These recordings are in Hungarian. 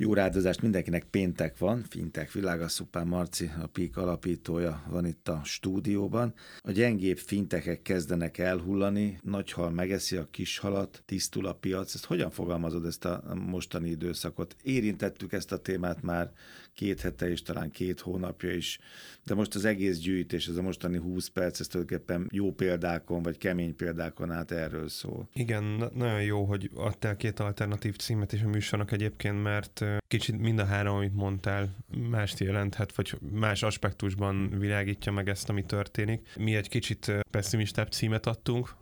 Jó rádozást mindenkinek péntek van, Fintek világa, Szupán Marci, a PIK alapítója van itt a stúdióban. A gyengébb fintekek kezdenek elhullani, nagy hal megeszi a kis halat, tisztul a piac. Ezt hogyan fogalmazod ezt a mostani időszakot? Érintettük ezt a témát már két hete és talán két hónapja is, de most az egész gyűjtés, ez a mostani 20 perc, ez tulajdonképpen jó példákon, vagy kemény példákon át erről szól. Igen, nagyon jó, hogy adtál két alternatív címet is a műsornak egyébként, mert kicsit mind a három, amit mondtál, mást jelenthet, vagy más aspektusban világítja meg ezt, ami történik. Mi egy kicsit pessimistább címet adtunk,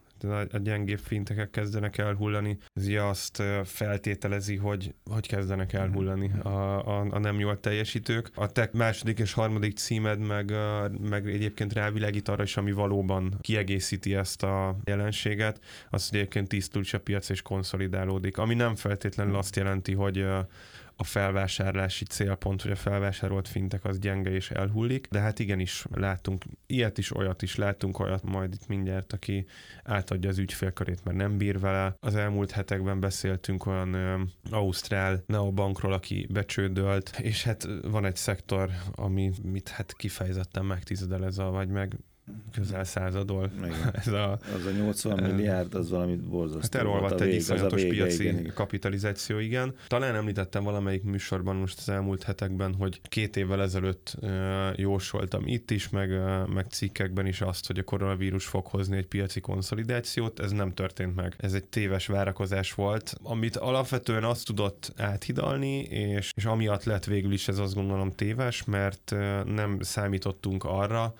a gyengébb fintekek kezdenek elhullani, ez azt feltételezi, hogy hogy kezdenek elhullani a, a, a nem jól teljesítők. A te második és harmadik címed meg, meg egyébként rávilágít arra is, ami valóban kiegészíti ezt a jelenséget, az, hogy egyébként tisztul a piac és konszolidálódik, ami nem feltétlenül azt jelenti, hogy a felvásárlási célpont, hogy a felvásárolt fintek az gyenge és elhullik, de hát igenis látunk ilyet is, olyat is, látunk olyat majd itt mindjárt, aki átadja az ügyfélkörét, mert nem bír vele. Az elmúlt hetekben beszéltünk olyan ö, ausztrál neobankról, aki becsődölt, és hát van egy szektor, ami mit hát kifejezetten megtizedel ez a, vagy meg közel századol. Ez a, az a 80 milliárd, az valami borzasztó. Hát elolvadt egy iszonyatos piaci igen, igen. kapitalizáció, igen. Talán említettem valamelyik műsorban most az elmúlt hetekben, hogy két évvel ezelőtt uh, jósoltam itt is, meg, uh, meg cikkekben is azt, hogy a koronavírus fog hozni egy piaci konszolidációt. Ez nem történt meg. Ez egy téves várakozás volt, amit alapvetően azt tudott áthidalni, és, és amiatt lett végül is ez azt gondolom téves, mert nem számítottunk arra,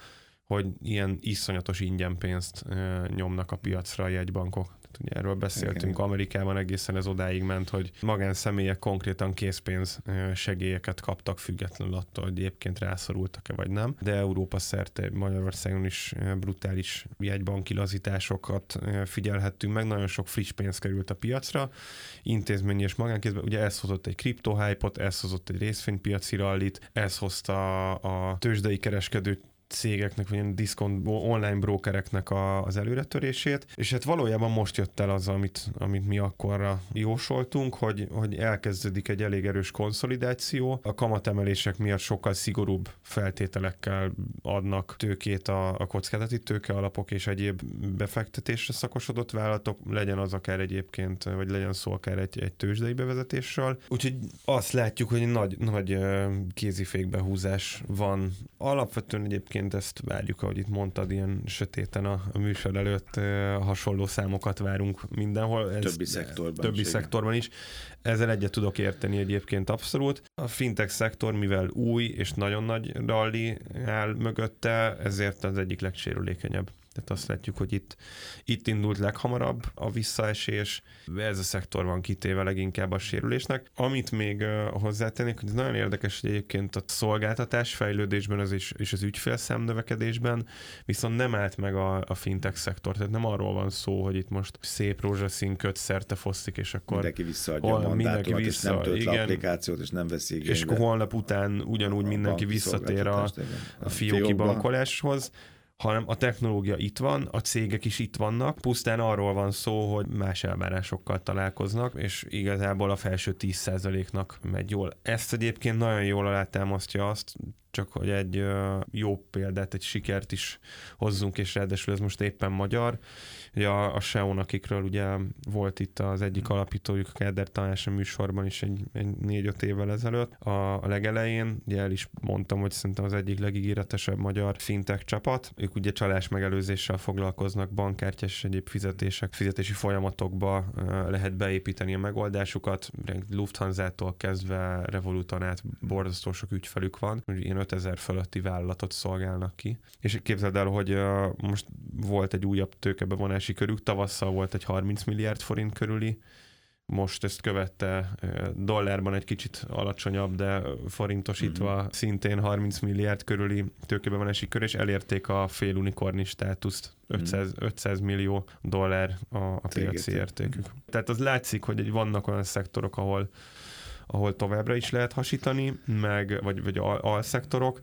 hogy ilyen iszonyatos ingyen pénzt nyomnak a piacra a jegybankok. Tehát ugye erről beszéltünk, Igen. Amerikában egészen ez odáig ment, hogy magánszemélyek konkrétan készpénz segélyeket kaptak, függetlenül attól, hogy egyébként rászorultak-e vagy nem. De Európa szerte Magyarországon is brutális jegybanki lazításokat figyelhettünk meg, nagyon sok friss pénz került a piacra, intézményi és magánkézben, ugye ez hozott egy kriptohype-ot, ez hozott egy részvénypiaci rallit, ez hozta a tőzsdei kereskedő cégeknek, vagy ilyen diszkont online brokereknek a, az előretörését, és hát valójában most jött el az, amit, amit mi akkorra jósoltunk, hogy, hogy elkezdődik egy elég erős konszolidáció. A kamatemelések miatt sokkal szigorúbb feltételekkel adnak tőkét a, a kockázati tőke alapok és egyéb befektetésre szakosodott vállalatok, legyen az akár egyébként, vagy legyen szó akár egy, egy tőzsdei bevezetésről. Úgyhogy azt látjuk, hogy nagy, nagy kézifékbehúzás van. Alapvetően egyébként egyébként ezt várjuk, ahogy itt mondtad, ilyen sötéten a, a műsor előtt hasonló számokat várunk mindenhol. Ez, többi szektorban Többi is, szektorban is. Ezzel egyet tudok érteni egyébként abszolút. A fintech szektor, mivel új és nagyon nagy rally áll mögötte, ezért az egyik legsérülékenyebb. Tehát azt látjuk, hogy itt, itt indult leghamarabb a visszaesés, ez a szektor van kitéve leginkább a sérülésnek. Amit még hozzátennék, hogy ez nagyon érdekes, hogy egyébként a szolgáltatás fejlődésben az is, és az ügyfélszám növekedésben viszont nem állt meg a, a fintech szektor. Tehát nem arról van szó, hogy itt most szép rózsaszín köt szerte fosztik, és akkor mindenki visszaadja hol, a mindenki vissza, és nem tölt igen, applikációt, és nem veszi igénybe. És akkor holnap után ugyanúgy mindenki visszatér a, a fióki bankoláshoz hanem a technológia itt van, a cégek is itt vannak, pusztán arról van szó, hogy más elvárásokkal találkoznak, és igazából a felső 10%-nak megy jól. Ezt egyébként nagyon jól alátámasztja azt, csak hogy egy jó példát, egy sikert is hozzunk, és ráadásul ez most éppen magyar. Ugye a, a SEON, akikről ugye volt itt az egyik alapítójuk, a Keder Tanása műsorban is egy, egy négy-öt évvel ezelőtt. A, a legelején, ugye el is mondtam, hogy szerintem az egyik legígéretesebb magyar fintech csapat. Ők ugye csalás megelőzéssel foglalkoznak, bankkártyás és egyéb fizetések, fizetési folyamatokba lehet beépíteni a megoldásukat. Lufthansa-tól kezdve Revoluton át borzasztó sok ügyfelük van. Ilyen 5000 fölötti vállalatot szolgálnak ki. És képzeld el, hogy most volt egy újabb tőkebevonási körük, tavasszal volt egy 30 milliárd forint körüli, most ezt követte dollárban egy kicsit alacsonyabb, de forintosítva mm-hmm. szintén 30 milliárd körüli tőkebevonási kör, és elérték a fél unikorni státuszt. 500, mm. 500 millió dollár a, a piaci értékük. Mm. Tehát az látszik, hogy egy, vannak olyan szektorok, ahol ahol továbbra is lehet hasítani, meg, vagy, vagy al- alszektorok,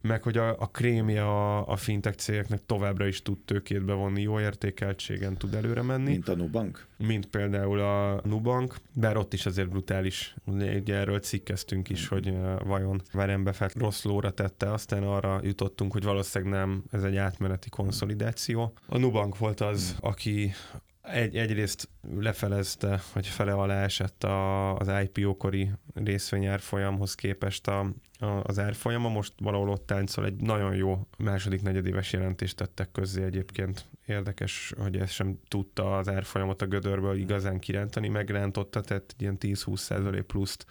meg hogy a, a krémje a, a fintech cégeknek továbbra is tud tőkét bevonni, jó értékeltségen tud előre menni. Mint a Nubank? Mint például a Nubank, bár ott is azért brutális. Ugye erről cikkeztünk is, hogy vajon Warren Buffett rossz lóra tette, aztán arra jutottunk, hogy valószínűleg nem, ez egy átmeneti konszolidáció. A Nubank volt az, aki egy, egyrészt lefelezte, hogy fele alá esett a, az IPO-kori részvényárfolyamhoz képest a, az árfolyama, most valahol ott táncol egy nagyon jó második negyedéves jelentést tettek közzé egyébként. Érdekes, hogy ez sem tudta az árfolyamot a gödörből igazán kirántani, megrántotta, tehát ilyen 10-20 pluszt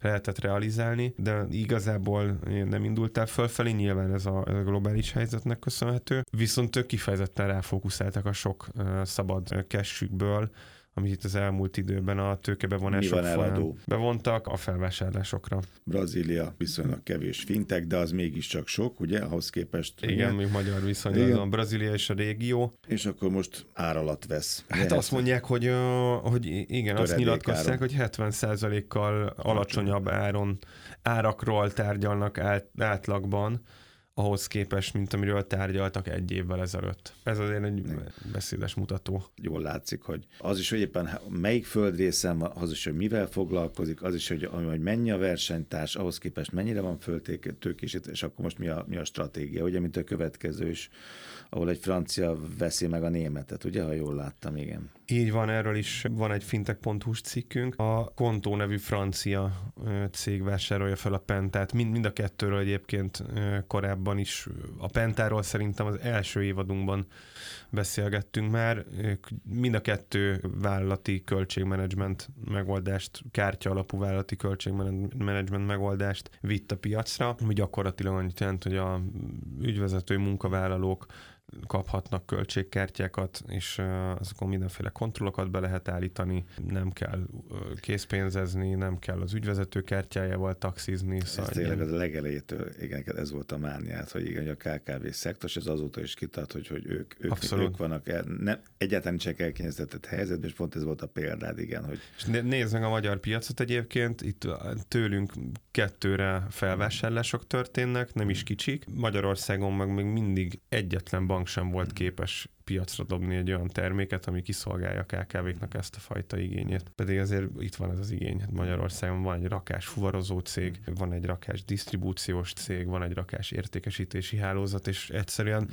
lehetett realizálni, de igazából nem indultál fölfelé, nyilván ez a, ez a globális helyzetnek köszönhető, viszont ők kifejezetten ráfókuszáltak a sok szabad cashükből, amit itt az elmúlt időben a tőkebevonások folyamán bevontak a felvásárlásokra. Brazília viszonylag kevés fintek, de az mégiscsak sok, ugye, ahhoz képest. Igen, ugye? még magyar viszonylag a Brazília és a régió. És akkor most ár alatt vesz. Hát lehet. azt mondják, hogy, hogy igen, azt nyilatkozták, áron. hogy 70%-kal alacsonyabb áron, árakról tárgyalnak át, átlagban ahhoz képest, mint amiről tárgyaltak egy évvel ezelőtt. Ez azért egy beszédes mutató. Jól látszik, hogy az is, hogy éppen melyik földrészen van, az is, hogy mivel foglalkozik, az is, hogy, hogy mennyi a versenytárs, ahhoz képest mennyire van föltőkésít, és akkor most mi a, mi a stratégia, ugye, mint a következő is ahol egy francia veszi meg a németet, ugye, ha jól láttam, igen. Így van, erről is van egy fintech.hu cikkünk. A Kontó nevű francia cég vásárolja fel a Pentát. Mind, mind a kettőről egyébként korábban is. A Pentáról szerintem az első évadunkban beszélgettünk már. Mind a kettő vállalati költségmenedzsment megoldást, kártya alapú vállalati költségmenedzsment megoldást vitt a piacra, ami gyakorlatilag annyit jelent, hogy a ügyvezető munkavállalók kaphatnak költségkártyákat, és azokon mindenféle kontrollokat be lehet állítani, nem kell készpénzezni, nem kell az ügyvezető kártyájával taxizni. Ez szóval tényleg az legelejétől, igen, ez volt a mániát, hogy igen, a KKV szektor, és ez azóta is kitart, hogy, hogy ők, ők, ők vannak el, nem, egyáltalán csak elkényeztetett helyzetben, és pont ez volt a példád, igen. Hogy... És nézd meg a magyar piacot egyébként, itt tőlünk kettőre felvásárlások történnek, nem is kicsik. Magyarországon meg még mindig egyetlen bank sem volt képes piacra dobni egy olyan terméket, ami kiszolgálja a KKV-knak ezt a fajta igényét. Pedig azért itt van ez az igény. Hát Magyarországon van egy rakás fuvarozó cég, van egy rakás disztribúciós cég, van egy rakás értékesítési hálózat, és egyszerűen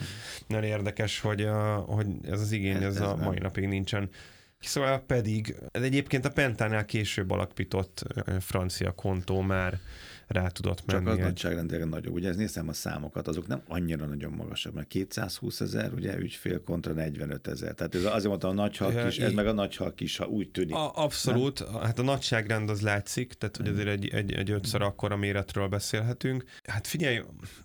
nagyon érdekes, hogy, a, hogy ez az igény ez, ez a mai napig nincsen. Szóval pedig, ez egyébként a Pentánál később alapított francia kontó már rá tudott menni. Csak az nagyságrendileg nagyobb. Ugye ez nézem a számokat, azok nem annyira nagyon magasabb, mert 220 ezer ugye ügyfél kontra 45 ezer. Tehát ez azért mondtam a nagy hal kis, ez meg a nagy hal kis, ha úgy tűnik. A, abszolút, nem? hát a nagyságrend az látszik, tehát hogy azért egy, egy, egy ötször akkora méretről beszélhetünk. Hát figyelj,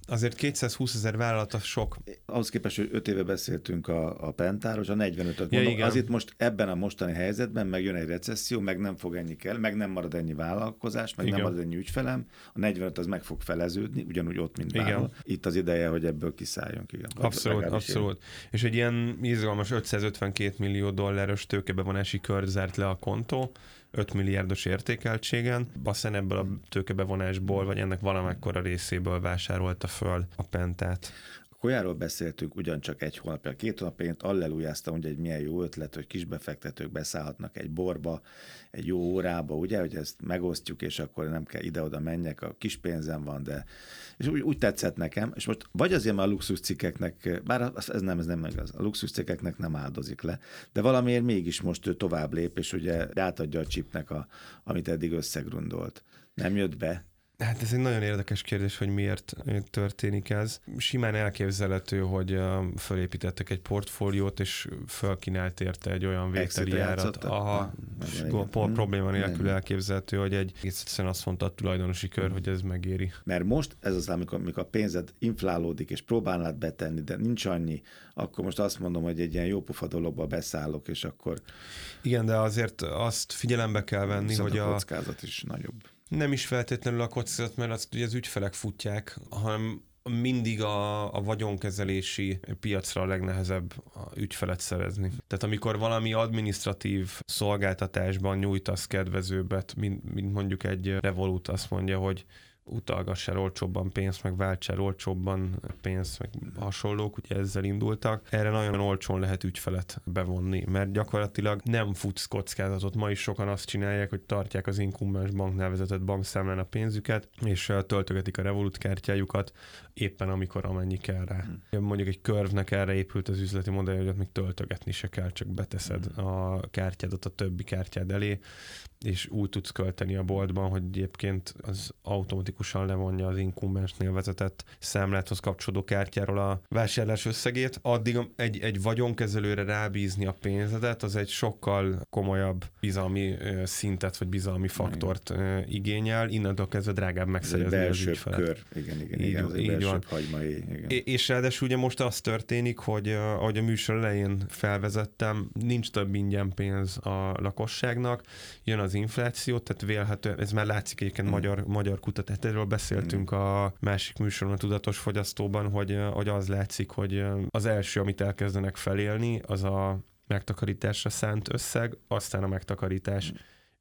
azért 220 ezer vállalat az sok. Ahhoz képest, hogy 5 éve beszéltünk a, a pentáros, a 45-öt ja, mondom, az itt most ebben a mostani helyzetben megjön egy recesszió, meg nem fog ennyi kell, meg nem marad ennyi vállalkozás, meg igen. nem marad ennyi ügyfelem, a 45 az meg fog feleződni, ugyanúgy ott, mint igen. Itt az ideje, hogy ebből kiszálljunk. Igen. Abszolút, abszolút. Én. És egy ilyen izgalmas 552 millió dolláros tőkebevonási kör zárt le a kontó, 5 milliárdos értékeltségen. Bassen ebből a tőkebevonásból, vagy ennek valamekkora részéből vásárolta föl a pentát. Kolyáról beszéltünk ugyancsak egy hónapja, két hónapja, én allelujáztam, hogy egy milyen jó ötlet, hogy kisbefektetők beszállhatnak egy borba, egy jó órába, ugye, hogy ezt megosztjuk, és akkor nem kell ide-oda menjek, a kis pénzem van, de és úgy, úgy tetszett nekem, és most vagy azért már a luxuscikkeknek, bár ez nem, ez nem meg az, a luxuscikkeknek nem áldozik le, de valamiért mégis most ő tovább lép, és ugye átadja a chipnek, a, amit eddig összegrundolt. Nem jött be, Hát ez egy nagyon érdekes kérdés, hogy miért történik ez. Simán elképzelhető, hogy fölépítettek egy portfóliót, és fölkínált érte egy olyan vételi árat. Aha, probléma nélkül elképzelhető, hogy egy egyszerűen azt mondta a tulajdonosi kör, hogy ez megéri. Mert most ez az, amikor, amikor a pénzed inflálódik, és próbálnád betenni, de nincs annyi, akkor most azt mondom, hogy egy ilyen jó pufa dologba beszállok, és akkor... Igen, de azért azt figyelembe kell venni, hogy a... kockázat is nagyobb nem is feltétlenül a kockázat, mert azt ugye az ügyfelek futják, hanem mindig a, a vagyonkezelési piacra a legnehezebb a ügyfelet szerezni. Tehát amikor valami administratív szolgáltatásban nyújtasz kedvezőbbet, mint, mint mondjuk egy Revolut azt mondja, hogy utalgassál olcsóbban pénzt, meg váltsál olcsóbban pénzt, meg hasonlók, ugye ezzel indultak. Erre nagyon olcsón lehet ügyfelet bevonni, mert gyakorlatilag nem futsz kockázatot. Ma is sokan azt csinálják, hogy tartják az inkumbens banknál vezetett bankszámlán a pénzüket, és töltögetik a Revolut kártyájukat éppen amikor amennyi kell rá. Hmm. Mondjuk egy körvnek erre épült az üzleti modell, hogy ott még töltögetni se kell, csak beteszed hmm. a kártyádat a többi kártyád elé, és úgy tudsz költeni a boltban, hogy egyébként az automatikusan levonja az inkumbensnél vezetett számláthoz kapcsolódó kártyáról a vásárlás összegét. Addig egy, egy vagyonkezelőre rábízni a pénzedet, az egy sokkal komolyabb bizalmi szintet, vagy bizalmi faktort igen. igényel. Innentől kezdve drágább megszerezni az ügyfelet. kör. Igen, igen, így, igen. Az így van. Hagymai, igen. És ráadásul ugye most az történik, hogy ahogy a műsor elején felvezettem, nincs több ingyen pénz a lakosságnak, jön az infláció, tehát vélhető, ez már látszik egyébként mm. magyar, magyar kutatás, erről beszéltünk mm. a másik műsoron, a tudatos fogyasztóban, hogy, hogy az látszik, hogy az első, amit elkezdenek felélni, az a megtakarításra szánt összeg, aztán a megtakarítás mm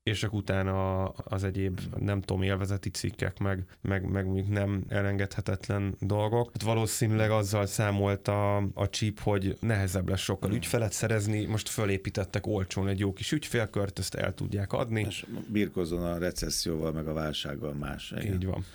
és csak utána az egyéb, nem tudom, élvezeti cikkek, meg, meg, meg nem elengedhetetlen dolgok. Hát valószínűleg azzal számolt a, a chip, hogy nehezebb lesz sokkal ügyfelet szerezni, most fölépítettek olcsón egy jó kis ügyfélkört, ezt el tudják adni. És birkozzon a recesszióval, meg a válsággal más. Igen. Így van.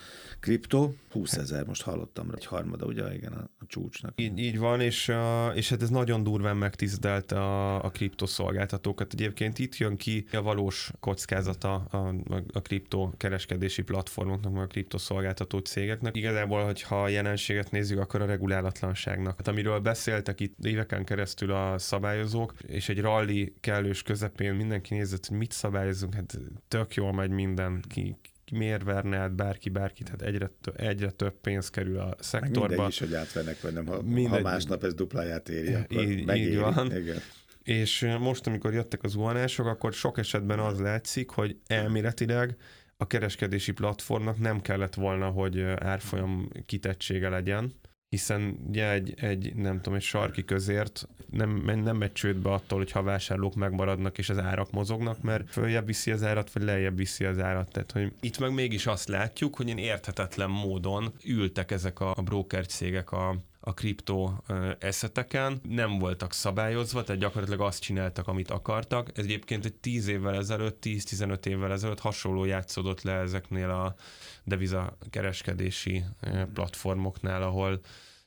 Kriptó, 20 ezer, most hallottam, egy harmada, ugye, igen, a, a csúcsnak. Így, így van, és, és hát ez nagyon durván megtisztelt a, a kriptoszolgáltatókat. Egyébként itt jön ki a valós kockázata a, a, a kripto kereskedési platformoknak, meg a kriptoszolgáltató cégeknek. Igazából, hogyha a jelenséget nézzük, akkor a regulálatlanságnak. Hát amiről beszéltek itt éveken keresztül a szabályozók, és egy rally kellős közepén mindenki nézett, hogy mit szabályozunk, hát tök jól megy minden, ki, miért verne át bárki bárkit, hát egyre, egyre több pénz kerül a szektorba. Mindegy is, hogy átvennek, vagy nem, ha, Mindegy. ha másnap ez dupláját éri, akkor így, megéri. Így van. Igen. És most, amikor jöttek az zuhanások, akkor sok esetben az látszik, hogy elméletileg a kereskedési platformnak nem kellett volna, hogy árfolyam kitettsége legyen, hiszen ugye egy, egy, nem tudom, egy sarki közért nem, nem megy csődbe attól, hogy ha vásárlók megmaradnak és az árak mozognak, mert följebb viszi az árat, vagy lejjebb viszi az árat. Tehát, hogy itt meg mégis azt látjuk, hogy én érthetetlen módon ültek ezek a broker cégek a, a kriptó eszeteken, nem voltak szabályozva, tehát gyakorlatilag azt csináltak, amit akartak. Ez egyébként egy 10 évvel ezelőtt, 10-15 évvel ezelőtt hasonló játszódott le ezeknél a deviza kereskedési platformoknál, ahol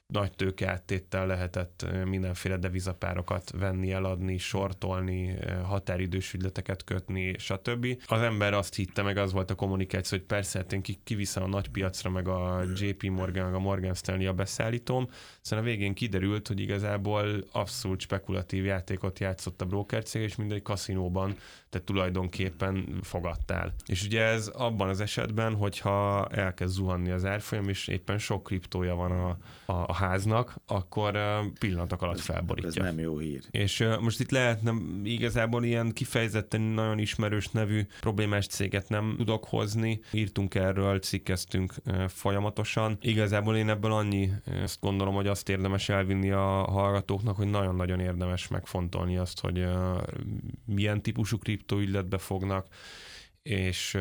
nagy tőkeáttéttel lehetett mindenféle devizapárokat venni, eladni, sortolni, határidős ügyleteket kötni, stb. Az ember azt hitte, meg az volt a kommunikáció, hogy persze, hát én kiviszem a nagy piacra, meg a JP Morgan, meg a Morgan Stanley a beszállítóm, szóval a végén kiderült, hogy igazából abszolút spekulatív játékot játszott a brokercég, és mindegy kaszinóban te tulajdonképpen fogadtál. És ugye ez abban az esetben, hogyha elkezd zuhanni az árfolyam, és éppen sok kriptója van a, a, a háznak, akkor pillanatok alatt felborítja. Ez nem jó hír. És most itt lehetne igazából ilyen kifejezetten nagyon ismerős nevű problémás céget nem tudok hozni. Írtunk erről, cikkeztünk folyamatosan. Igazából én ebből annyi, ezt gondolom, hogy azt érdemes elvinni a hallgatóknak, hogy nagyon-nagyon érdemes megfontolni azt, hogy milyen típusú kriptoügyletbe fognak, és,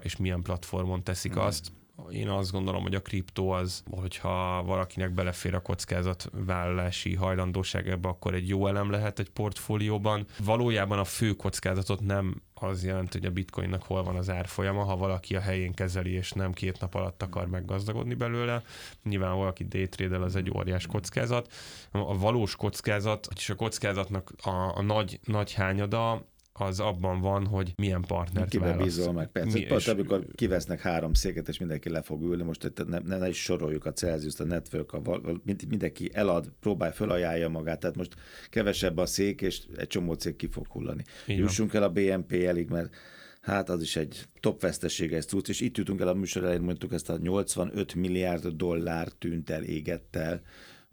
és milyen platformon teszik mm. azt én azt gondolom, hogy a kriptó az, hogyha valakinek belefér a kockázatvállalási hajlandóság ebbe, akkor egy jó elem lehet egy portfólióban. Valójában a fő kockázatot nem az jelent, hogy a bitcoinnak hol van az árfolyama, ha valaki a helyén kezeli, és nem két nap alatt akar meggazdagodni belőle. Nyilván valaki daytrade az egy óriás kockázat. A valós kockázat, és a kockázatnak a, a nagy, nagy hányada az abban van, hogy milyen partnert Kibe válasz. bízol meg, persze. Mi, és... amikor kivesznek három széket, és mindenki le fog ülni, most ne, ne, ne is soroljuk a Celsius, a Network, a, mindenki elad, próbál fölajánlja magát, tehát most kevesebb a szék, és egy csomó cég ki fog hullani. Igen. Jussunk el a BNP elig, mert hát az is egy top veszteséges cucc, és itt jutunk el a műsor elején, mondtuk ezt a 85 milliárd dollár tűnt el, égett el,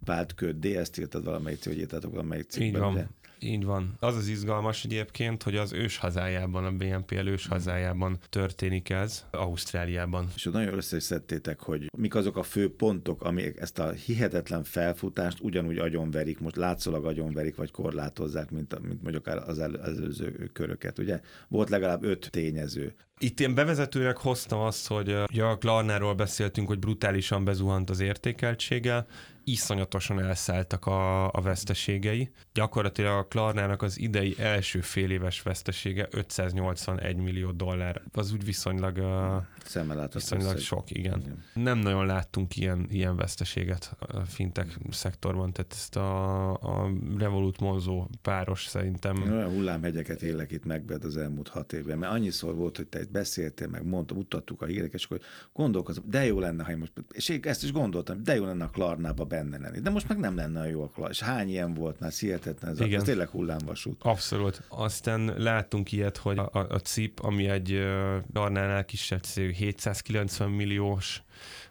vált köddé, ezt írtad valamelyik, hogy írtatok valamelyik cikkben. Így van. Így van. Az az izgalmas egyébként, hogy az ős hazájában, a BNP ős hazájában történik ez, Ausztráliában. És nagyon összeszedtétek, hogy mik azok a fő pontok, amik ezt a hihetetlen felfutást ugyanúgy agyonverik, most látszólag agyonverik, vagy korlátozzák, mint, mint mondjuk az előző köröket. Ugye volt legalább öt tényező. Itt én bevezetőnek hoztam azt, hogy ugye a Klarnáról beszéltünk, hogy brutálisan bezuhant az értékeltsége, iszonyatosan elszálltak a, a veszteségei. Gyakorlatilag a Klarnának az idei első fél éves vesztesége 581 millió dollár. Az úgy viszonylag, uh, viszonylag sok, igen. igen. Nem nagyon láttunk ilyen, ilyen veszteséget a fintech szektorban, tehát ezt a, a Revolut Monzo páros szerintem. Én olyan hullámhegyeket élek itt megbed az elmúlt hat évben, mert annyiszor volt, hogy te itt beszéltél, meg mondtam, mutattuk a híreket, és akkor gondolkozom, de jó lenne, ha én most, és én ezt is gondoltam, de jó lenne a Klarnába benne lenni. De most meg nem lenne a jó a És hány ilyen volt már, hihetetlen, ez, Igen. ez tényleg hullámvasút. Abszolút. Aztán láttunk ilyet, hogy a, a CIP, ami egy Darnánál kisebb cég, 790 milliós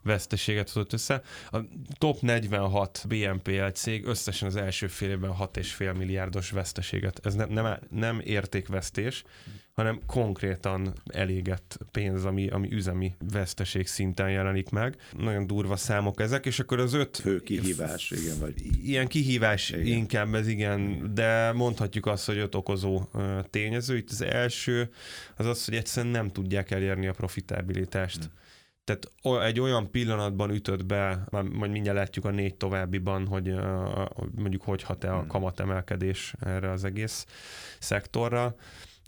veszteséget hozott össze. A top 46 BNPL cég összesen az első fél évben 6,5 milliárdos veszteséget. Ez nem, nem, nem értékvesztés, hanem konkrétan elégett pénz, ami, ami üzemi veszteség szinten jelenik meg. Nagyon durva számok ezek, és akkor az öt... Fő kihívás, igen, vagy... Ilyen kihívás igen. inkább ez, igen, de mondhatjuk azt, hogy öt okozó tényező. Itt az első az az, hogy egyszerűen nem tudják elérni a profitabilitást. Hmm tehát egy olyan pillanatban ütött be, majd mindjárt látjuk a négy továbbiban, hogy mondjuk hogy hat-e a hmm. kamatemelkedés erre az egész szektorra,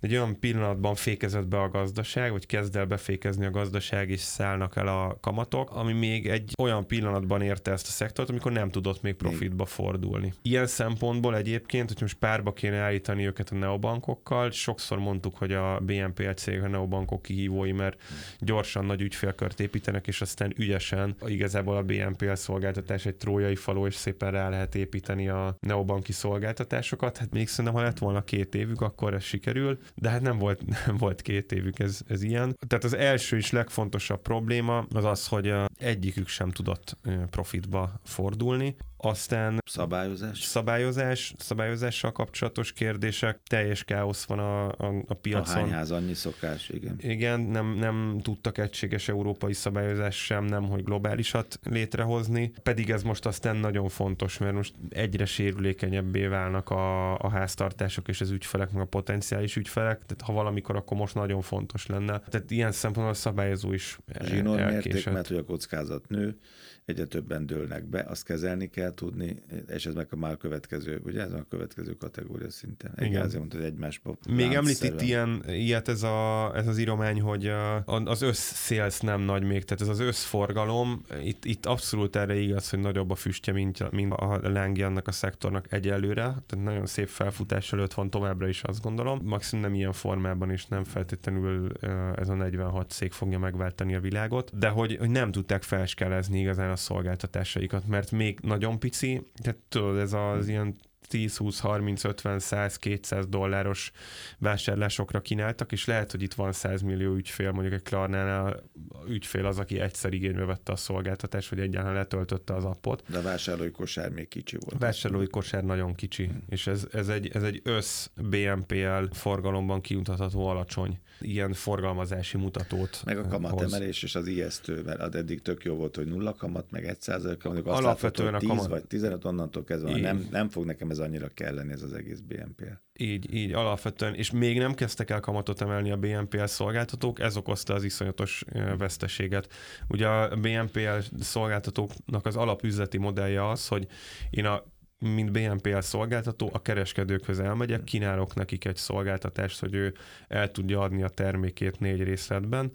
egy olyan pillanatban fékezett be a gazdaság, vagy kezd el befékezni a gazdaság, és szállnak el a kamatok, ami még egy olyan pillanatban érte ezt a szektort, amikor nem tudott még profitba fordulni. Ilyen szempontból egyébként, hogy most párba kéne állítani őket a neobankokkal, sokszor mondtuk, hogy a BNPL cég a neobankok kihívói, mert gyorsan nagy ügyfélkört építenek, és aztán ügyesen igazából a BNPL szolgáltatás egy trójai faló, és szépen rá lehet építeni a neobanki szolgáltatásokat. Hát még szerintem, ha lett volna két évük, akkor ez sikerül de hát nem volt, nem volt két évük ez, ez ilyen. Tehát az első és legfontosabb probléma az az, hogy egyikük sem tudott profitba fordulni. Aztán szabályozás. Szabályozás, szabályozással kapcsolatos kérdések, teljes káosz van a, a, a piacon. A hányház annyi szokás, igen. Igen, nem, nem tudtak egységes európai szabályozás sem, nem, hogy globálisat létrehozni, pedig ez most aztán nagyon fontos, mert most egyre sérülékenyebbé válnak a, a háztartások és az ügyfelek, meg a potenciális ügyfelek, tehát ha valamikor, akkor most nagyon fontos lenne. Tehát ilyen szempontból a szabályozó is Zsinór mérték, mert hogy a kockázat nő, egyre többen dőlnek be, azt kezelni kell tudni, és ez meg a már következő, ugye ez a következő kategória szinten. Igen. Ezért mondta, hogy egymásba. Még említ itt ilyen, ilyet ez, a, ez az íromány, hogy az összszélsz nem nagy még, tehát ez az összforgalom, itt, itt abszolút erre igaz, hogy nagyobb a füstje, mint, mint a lángja annak a szektornak egyelőre, tehát nagyon szép felfutás előtt van továbbra is azt gondolom. Maximum nem ilyen formában is nem feltétlenül ez a 46 cég fogja megváltani a világot, de hogy, hogy nem tudták felskelezni igazán a szolgáltatásaikat, mert még nagyon pici, tehát tudod, ez az ilyen 10, 20, 30, 50, 100, 200 dolláros vásárlásokra kínáltak, és lehet, hogy itt van 100 millió ügyfél, mondjuk egy Klarnánál ügyfél az, aki egyszer igénybe vette a szolgáltatást, vagy egyáltalán letöltötte az appot. De a vásárlói kosár még kicsi volt. A vásárlói kosár nagyon kicsi, hmm. és ez, ez, egy, ez egy össz BNPL forgalomban kimutatható alacsony ilyen forgalmazási mutatót. Meg a kamatemelés és az ijesztő, mert eddig tök jó volt, hogy nulla kamat, meg egy százalék, mondjuk azt Alapvetően látható, 10 kamat... vagy 15 onnantól kezdve, nem, nem fog nekem ez annyira kelleni, ez az egész BNPL. Így, így, alapvetően, és még nem kezdtek el kamatot emelni a BNPL szolgáltatók, ez okozta az iszonyatos veszteséget. Ugye a BNPL szolgáltatóknak az alapüzleti modellje az, hogy én a mint BNPL szolgáltató, a kereskedőkhöz elmegyek, kínálok nekik egy szolgáltatást, hogy ő el tudja adni a termékét négy részletben.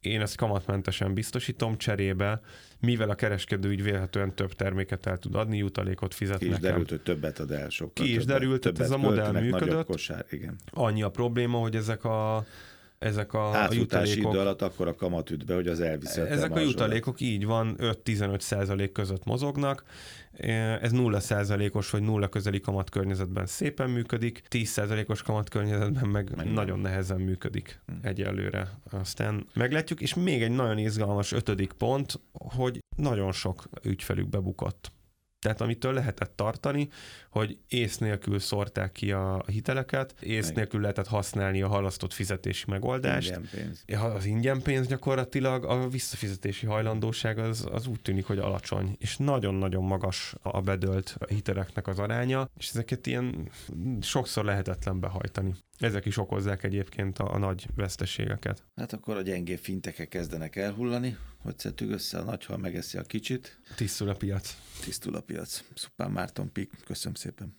Én ezt kamatmentesen biztosítom, cserébe, mivel a kereskedő így vélhetően több terméket el tud adni, jutalékot fizet Ki is nekem. derült, hogy többet ad el sokkal. Ki is többet, derült, hogy ez a modell működött. Kosár, igen. Annyi a probléma, hogy ezek a ezek a, a jutalékok... idő alatt akkor a kamat üt be, hogy az elviszett Ezek a jutalékok így van, 5-15 százalék között mozognak, ez 0 százalékos vagy nulla közeli kamat környezetben szépen működik, 10 százalékos kamat környezetben meg, meg nagyon nehezen működik hm. egyelőre. Aztán meglátjuk, és még egy nagyon izgalmas ötödik pont, hogy nagyon sok ügyfelük bebukott. Tehát amitől lehetett tartani, hogy ész nélkül szórták ki a hiteleket, ész Meg. nélkül lehetett használni a halasztott fizetési megoldást. Ingyen pénz. Az ingyen pénz gyakorlatilag, a visszafizetési hajlandóság az, az úgy tűnik, hogy alacsony, és nagyon-nagyon magas a bedölt hiteleknek az aránya, és ezeket ilyen sokszor lehetetlen behajtani. Ezek is okozzák egyébként a, a nagy veszteségeket. Hát akkor a gyengébb fintekek kezdenek elhullani, hogy szedtük össze, a nagyhal megeszi a kicsit. Tisztul a piac. Tisztul a piac. Szupán Márton Pik, köszönöm szépen.